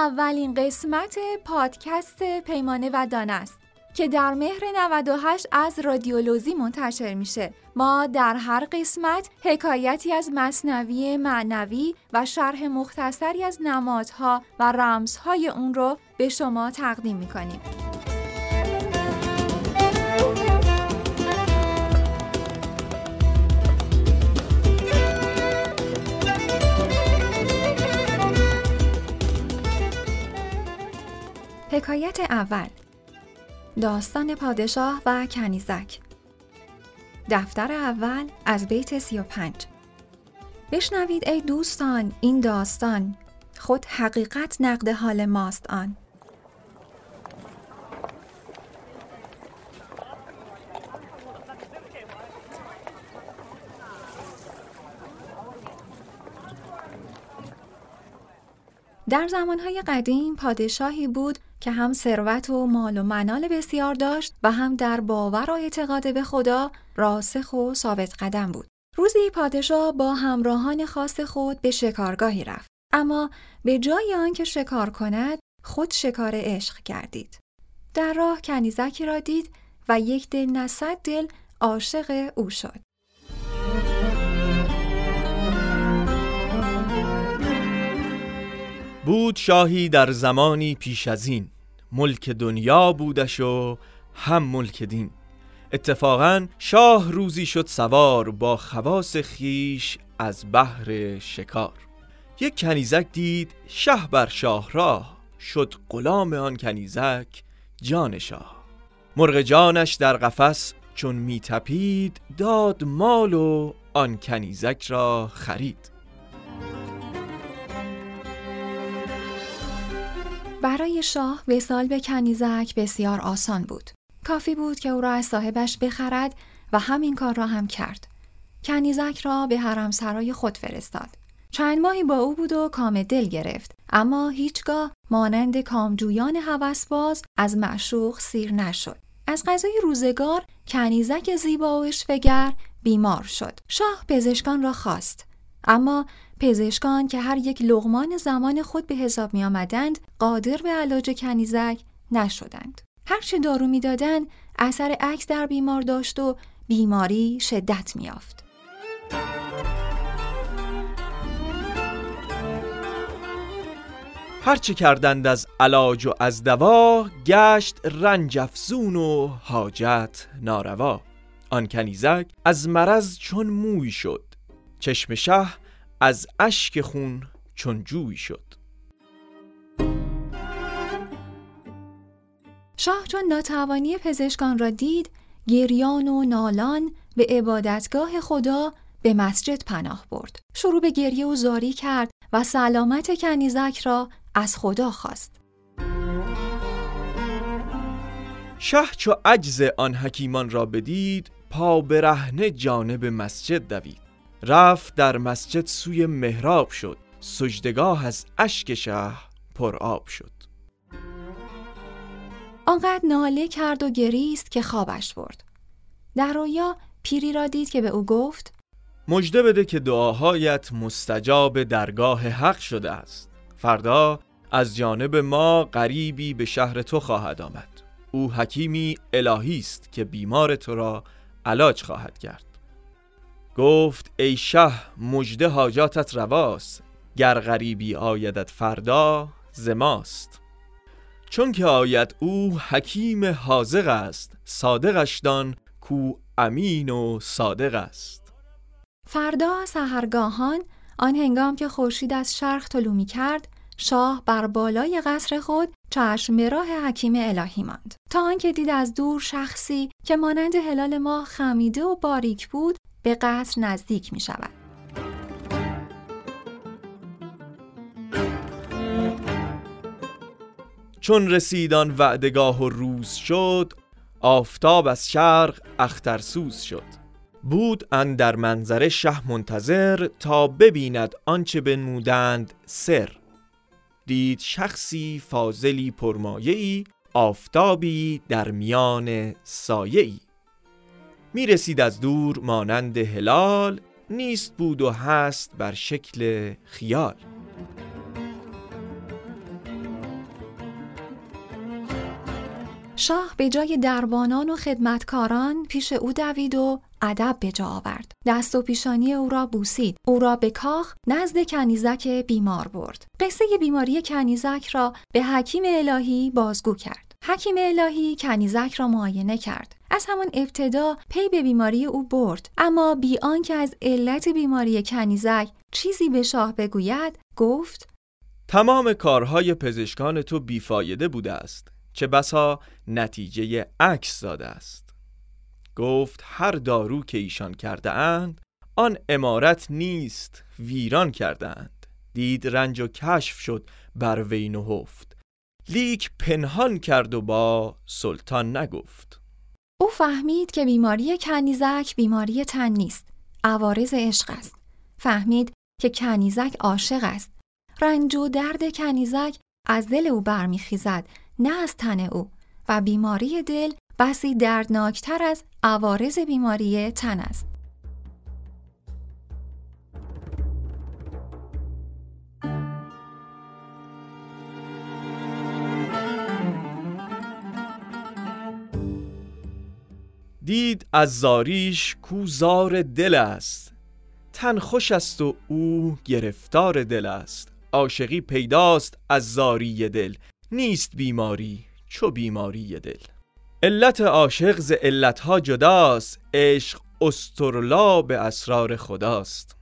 اولین قسمت پادکست پیمانه و دانه است که در مهر 98 از رادیولوژی منتشر میشه. ما در هر قسمت حکایتی از مصنوی معنوی و شرح مختصری از نمادها و رمزهای اون رو به شما تقدیم می‌کنیم. حکایت اول. داستان پادشاه و کنیزک. دفتر اول از بیت سی و پنج. بشنوید ای دوستان این داستان. خود حقیقت نقد حال ماست آن. در زمانهای قدیم پادشاهی بود که هم ثروت و مال و منال بسیار داشت و هم در باور و اعتقاد به خدا راسخ و ثابت قدم بود. روزی پادشاه با همراهان خاص خود به شکارگاهی رفت. اما به جای آنکه شکار کند خود شکار عشق کردید. در راه کنیزکی را دید و یک دل نصد دل عاشق او شد. بود شاهی در زمانی پیش از این. ملک دنیا بودش و هم ملک دین. اتفاقا شاه روزی شد سوار با خواس خیش از بحر شکار. یک کنیزک دید شه بر شاه راه. شد غلام آن کنیزک جان شاه. مرغ جانش در قفس چون میتپید داد مال و آن کنیزک را خرید. برای شاه وسال به کنیزک بسیار آسان بود. کافی بود که او را از صاحبش بخرد و همین کار را هم کرد. کنیزک را به حرم سرای خود فرستاد. چند ماهی با او بود و کام دل گرفت اما هیچگاه مانند کامجویان هوسباز از معشوق سیر نشد. از غذای روزگار کنیزک زیبا و اشفگر بیمار شد. شاه پزشکان را خواست اما پزشکان که هر یک لغمان زمان خود به حساب می آمدند قادر به علاج کنیزک نشدند. هرچه دارو می‌دادند اثر عکس در بیمار داشت و بیماری شدت میافت. هرچه کردند از علاج و از دوا گشت رنج افزون و حاجت ناروا آن کنیزک از مرض چون موی شد چشم شه از اشک خون چون جوی شد. شاه چون ناتوانی پزشکان را دید گریان و نالان به عبادتگاه خدا به مسجد پناه برد. شروع به گریه و زاری کرد و سلامت کنیزک را از خدا خواست. شه چو عجز آن حکیمان را بدید پا برهنه جانب مسجد دوید. رفت در مسجد سوی محراب شد. سجدگاه از اشک شه پر آب شد. آنقدر ناله کرد و گریست که خوابش برد. در رویا پیری را دید که به او گفت مجده بده که دعاهایت مستجاب درگاه حق شده است. فردا از جانب ما غریبی به شهر تو خواهد آمد. او حکیمی الهی است که بیمار تو را علاج خواهد کرد. گفت ای شه مجده حاجاتت رواست گر غریبی آیدت فردا زماست چون که آید او حکیم حاضق است صادقش دان کو امین و صادق است. فردا سهرگاهان آن هنگام که خورشید از شرق طلوع می کرد شاه بر بالای قصر خود چشم راه حکیم الهی ماند. تا آنکه دید از دور شخصی که مانند هلال ماه خمیده و باریک بود به قصر نزدیک می شود. چون رسیدان وعدگاه و روز شد آفتاب از شرق اخترسوز شد. بود اندر منظره شه منتظر تا ببیند آنچه بنمودند سر. دید شخصی فاضلی پرمایه‌ای آفتابی در میان سایه‌ای. می رسید از دور مانند هلال نیست بود و هست بر شکل خیال. شاه به جای دربانان و خدمتکاران پیش او دوید و ادب به جا آورد. دست و پیشانی او را بوسید. او را به کاخ نزد کنیزک بیمار برد. قصه بیماری کنیزک را به حکیم الهی بازگو کرد. حکیم الهی کنیزک را معاینه کرد. از همان ابتدا پی به بیماری او برد. اما بی آنکه از علت بیماری کنیزک چیزی به شاه بگوید گفت تمام کارهای پزشکان تو بیفایده بوده است چه بسا نتیجه عکس داده است. گفت هر دارو که ایشان کرده اند آن امارت نیست ویران کرده دید رنج و کشف شد بر وی نهفت. لیک پنهان کرد و با سلطان نگفت. او فهمید که بیماری کنیزک بیماری تن نیست عوارض عشق است. فهمید که کنیزک عاشق است. رنج و درد کنیزک از دل او برمیخیزد نه از تن او. و بیماری دل بسی دردناکتر از عوارض بیماری تن است. دید از زاریش کو زار دل است. تن خوش است و او گرفتار دل است. عاشقی پیداست از زاری دل. نیست بیماری چو بیماری دل. علت عاشق ز علتها جداست. عشق استرلا به اسرار خداست.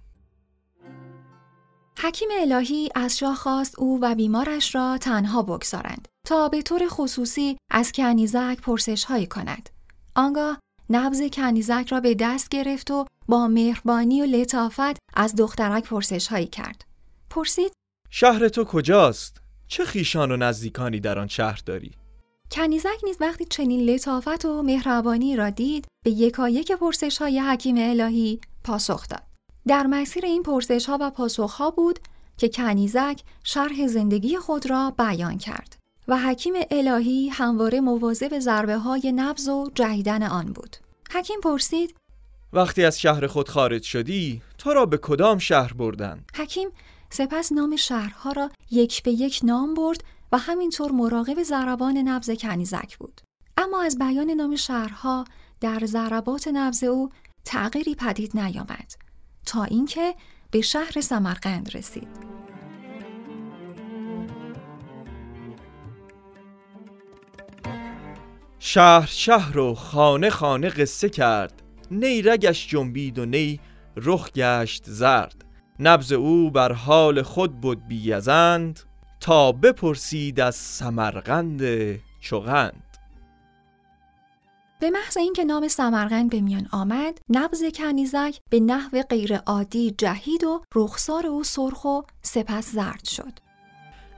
حکیم الهی از شاه خواست او و بیمارش را تنها بگذارند تا به طور خصوصی از کنیزک پرسش هایی کند. آنگاه نبز کنیزک را به دست گرفت و با مهربانی و لطافت از دخترک پرسش هایی کرد. پرسید شهر تو کجاست؟ چه خیشان و نزدیکانی در آن شهر داری؟ کنیزک نیز وقتی چنین لطافت و مهربانی را دید به یکایک پرسش های حکیم الهی پاسخ داد. در مسیر این پرسش ها و پاسخ ها بود که کنیزک شرح زندگی خود را بیان کرد و حکیم الهی همواره مواظب ضربه های نبز و جهیدن آن بود. حکیم پرسید وقتی از شهر خود خارج شدی تو را به کدام شهر بردن؟ حکیم سپس نام شهرها را یک به یک نام برد و همینطور مراقب ضربان نبز کنیزک بود. اما از بیان نام شهرها در ضربات نبز او تغییری پدید نیامد تا اینکه به شهر سمرقند رسید. شهر شهر و خانه خانه قصه کرد. نی رگش جنبید و نی رخ گشت زرد. نبز او بر حال خود بود بیزند تا بپرسید از سمرقند چغند. به محض اینکه نام سمرقند به میان آمد نبز کنیزک به نحو غیرعادی جهید و رخسار او سرخ و سپس زرد شد.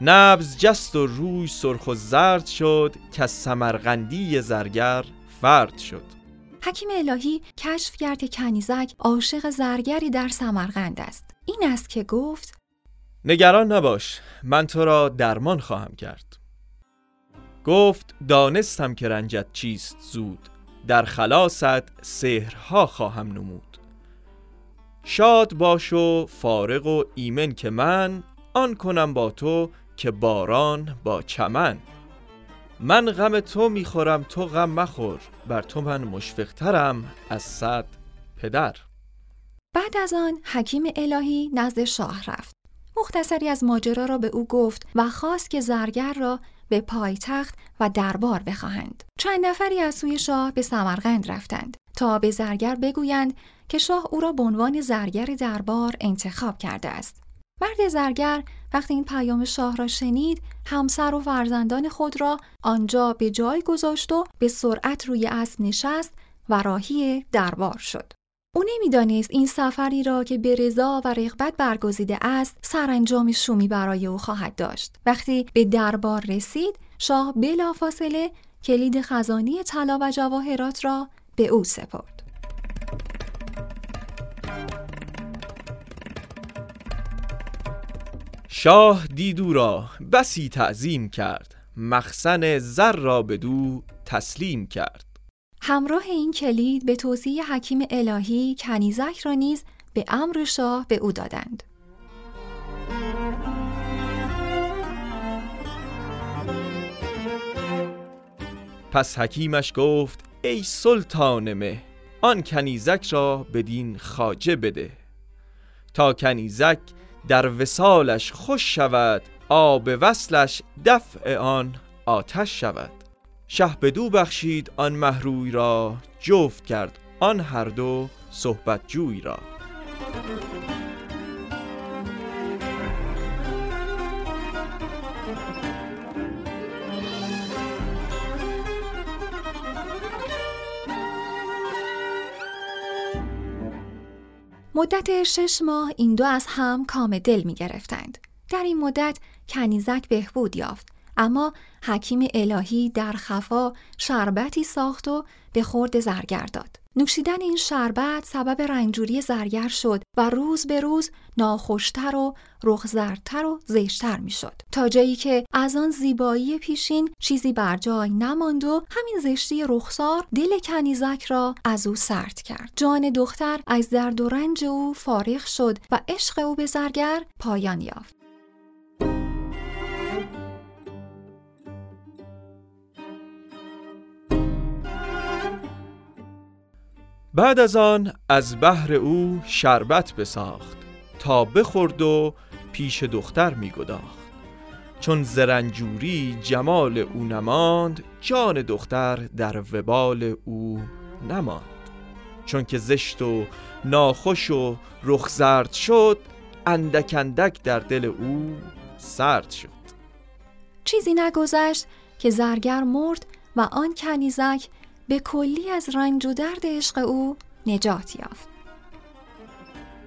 نبز جست و روی سرخ و زرد شد که سمرقندی زرگر فرد شد. حکیم الهی کشف کرد که کنیزک عاشق زرگری در سمرقند است. این است که گفت نگران نباش من تو را درمان خواهم کرد. گفت دانستم که رنجت چیست زود. در خلاصت سحرها خواهم نمود. شاد باش و فارغ و ایمن که من آن کنم با تو که باران با چمن من غم تو می‌خورم تو غم مخور بر تو من مشفقترم از صد پدر بعد از آن حکیم الهی نزد شاه رفت مختصری از ماجرا را به او گفت و خواست که زرگر را به پایتخت و دربار بخواهند. چند نفری از سوی شاه به سمرقند رفتند تا به زرگر بگویند که شاه او را به عنوان زرگر دربار انتخاب کرده است. مرد زرگر وقتی این پیام شاه را شنید همسر و فرزندان خود را آنجا به جای گذاشت و به سرعت روی اسب نشست و راهی دربار شد. او نمی‌دانست این سفری را که به رضا و رغبت برگزیده است سرانجام شومی برای او خواهد داشت وقتی به دربار رسید شاه بلافاصله کلید خزانی طلا و جواهرات را به او سپرد شاه دیدو را بسی تعظیم کرد مخزن زر را به دو تسلیم کرد همراه این کلید به توصیه حکیم الهی کنیزک را نیز به امر شاه به او دادند. پس حکیمش گفت ای سلطان مه آن کنیزک را بدین خاجه بده تا کنیزک در وسالش خوش شود آب وصلش دفع آن آتش شود. شه بدو بخشید آن محروی را جفت کرد آن هر دو صحبت جوی را. مدت شش ماه این دو از هم کام دل می گرفتند. در این مدت کنیزک بهبود یافت اما حکیم الهی در خفا شربتی ساخت و به خورد زرگر داد. نوشیدن این شربت سبب رنجوری زرگر شد و روز به روز ناخوشتر و رخزردتر و زشتر می‌شد. تا جایی که از آن زیبایی پیشین چیزی بر جای نماند و همین زشتی رخسار دل کنیزک را از او سرد کرد. جان دختر از درد و رنج او فارغ شد و عشق او به زرگر پایان یافت. بعد از آن از بحر او شربت بساخت تا بخورد و پیش دختر میگداخت. چون زرنجوری جمال او نماند جان دختر در وبال او نماند. چون که زشت و ناخوش و رخ زرد شد اندک اندک در دل او سرد شد. چیزی نگذشت که زرگر مرد و آن کنیزک به کلی از رنج و درد عشق او نجات یافت.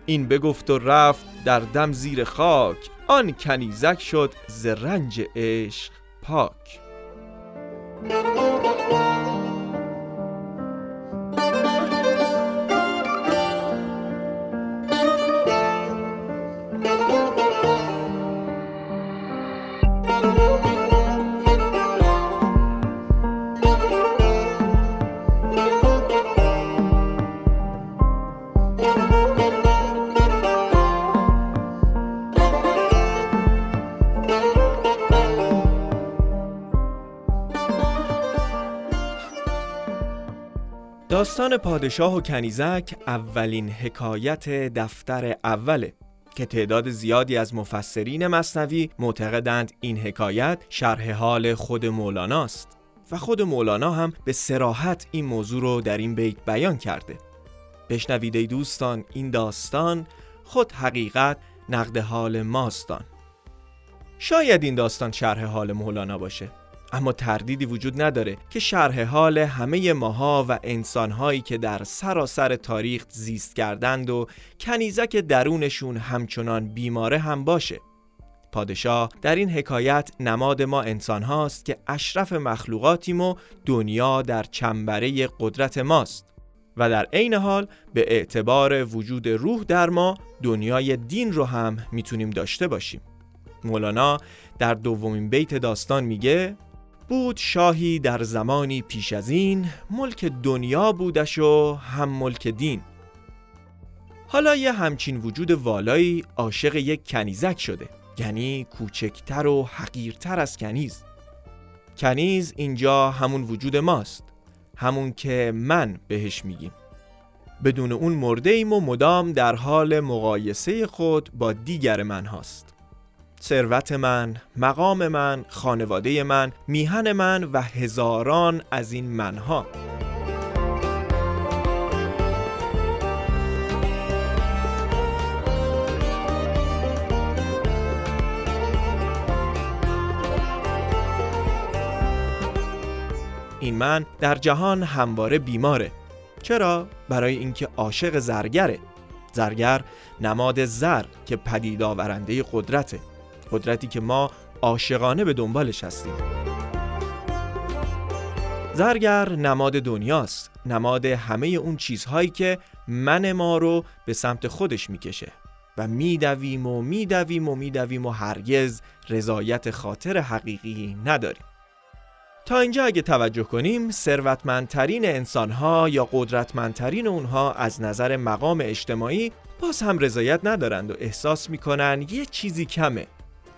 این بگفت و رفت در دم زیر خاک. آن کنیزک شد ز رنج عشق پاک. داستان پادشاه و کنیزک اولین حکایت دفتر اوله که تعداد زیادی از مفسرین مصنوی معتقدند این حکایت شرح حال خود مولاناست و خود مولانا هم به سراحت این موضوع رو در این بیت بیان کرده. بشنوید دوستان این داستان خود حقیقت نقد حال ماستان شاید این داستان شرح حال مولانا باشه. اما تردیدی وجود نداره که شرح حال همه ماها و انسانهایی که در سراسر تاریخ زیست کردند و کنیزک درونشون همچنان بیماره هم باشه. پادشاه در این حکایت نماد ما انسان هاست که اشرف مخلوقاتیم و دنیا در چنبره قدرت ماست و در عین حال به اعتبار وجود روح در ما دنیای دین رو هم می‌تونیم داشته باشیم. مولانا در دومین بیت داستان میگه بود شاهی در زمانی پیش از این ملک دنیا بودش و هم ملک دین. حالا یه همچین وجود والایی عاشق یک کنیزک شده یعنی کوچکتر و حقیرتر از کنیز. کنیز اینجا همون وجود ماست همون که من بهش میگیم. بدون اون مرده ایم و مدام در حال مقایسه خود با دیگر من هاست ثروت من، مقام من، خانواده من، میهن من و هزاران از این منها. این من در جهان همواره بیماره. چرا؟ برای اینکه عاشق زرگره. زرگر نماد زر که پدید آورنده قدرته. قدرتی که ما عاشقانه به دنبالش هستیم. زرگر نماد دنیاست نماد همه اون چیزهایی که من ما رو به سمت خودش می‌کشه و میدویم و میدویم و میدویم و هرگز رضایت خاطر حقیقی نداریم. تا اینجا اگه توجه کنیم ثروتمندترین انسانها یا قدرتمندترین اونها از نظر مقام اجتماعی باز هم رضایت ندارند و احساس می‌کنن یه چیزی کمه.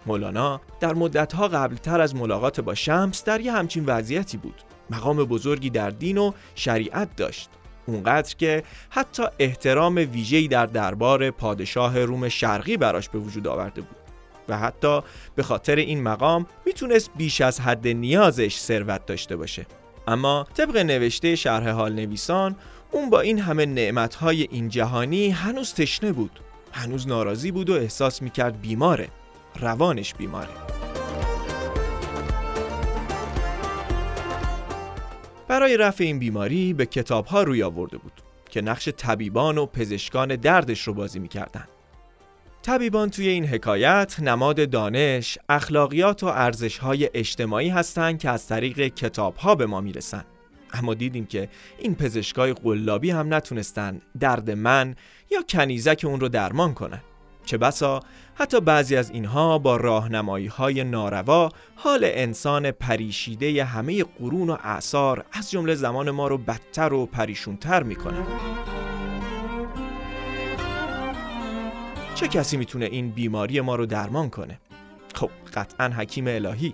مولانا در مدتها قبلتر از ملاقات با شمس در یه همچین وضعیتی بود. مقام بزرگی در دین و شریعت داشت. اونقدر که حتی احترام ویژه‌ای در دربار پادشاه روم شرقی براش به وجود آورده بود. و حتی به خاطر این مقام می‌تونست بیش از حد نیازش ثروت داشته باشه. اما طبق نوشته شرح حال نویسان اون با این همه نعمتهای این جهانی هنوز تشنه بود. هنوز ناراضی بود و احساس می‌کرد بیماره. روانش بیماره برای رفع این بیماری به کتاب ها روی آورده بود که نقش طبیبان و پزشکان دردش رو بازی می‌کردن طبیبان توی این حکایت نماد دانش، اخلاقیات و ارزش های اجتماعی هستند که از طریق کتاب ها به ما می‌رسن. اما دیدیم که این پزشکای قلابی هم نتونستن درد من یا کنیزک اون رو درمان کنن. چه بسا حتی بعضی از اینها با راهنمایی های ناروا حال انسان پریشیده همه قرون و اعثار از جمله زمان ما رو بدتر و پریشونتر می‌کنن. چه کسی می‌تونه این بیماری ما رو درمان کنه؟ خب قطعا حکیم الهی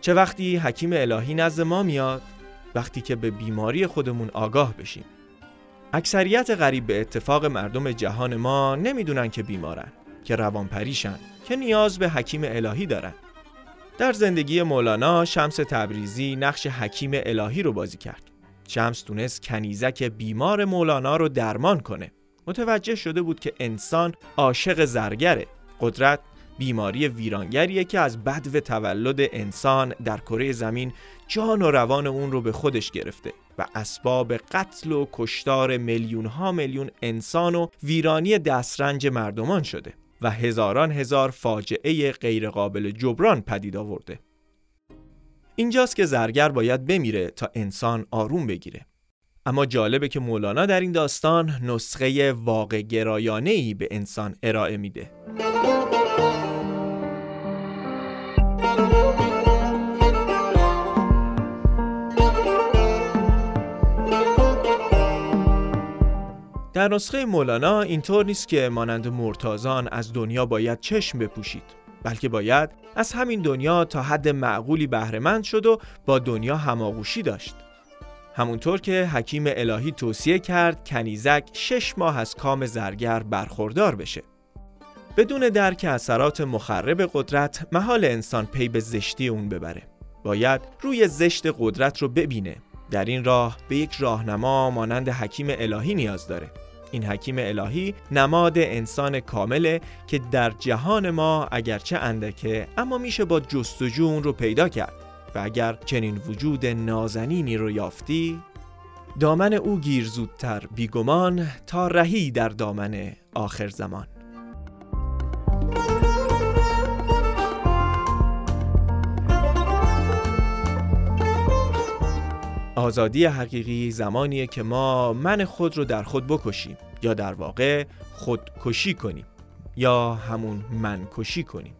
چه وقتی حکیم الهی نزد ما میاد؟ وقتی که به بیماری خودمون آگاه بشیم اکثریت غریب به اتفاق مردم جهان ما نمی‌دونن که بیمارن که روانپریشن که نیاز به حکیم الهی دارن. در زندگی مولانا شمس تبریزی نقش حکیم الهی رو بازی کرد. شمس تونست کنیزک بیمار مولانا رو درمان کنه. متوجه شده بود که انسان عاشق زرگره. قدرت بیماری ویرانگریه که از بدو تولد انسان در کره زمین جان و روان اون رو به خودش گرفته و اسباب قتل و کشتار میلیون ها میلیون انسان و ویرانی دسترنج مردمان شده. و هزاران هزار فاجعه غیرقابل جبران پدید آورده. اینجاست که زرگر باید بمیره تا انسان آروم بگیره. اما جالبه که مولانا در این داستان نسخه واقع گرایانه ای به انسان ارائه میده. در نسخه مولانا اینطور نیست که مانند مرتازان از دنیا باید چشم بپوشید بلکه باید از همین دنیا تا حد معقولی بهرهمند شد و با دنیا هماغوشی داشت. همونطور که حکیم الهی توصیه کرد کنیزک شش ماه از کام زرگر برخوردار بشه. بدون درک اثرات مخرب قدرت محال انسان پی به زشتی اون ببره. باید روی زشت قدرت رو ببینه. در این راه به یک راهنما مانند حکیم الهی نیاز داره. این حکیم الهی نماد انسان کامله که در جهان ما اگرچه اندکه اما میشه با جستجو اون رو پیدا کرد و اگر چنین وجود نازنینی رو یافتی دامن او گیر زودتر بیگمان تا رهی در دامن آخر زمان. آزادی حقیقی زمانیه که ما من خود رو در خود بکشیم یا در واقع خودکشی کنیم یا همون من کشی کنیم.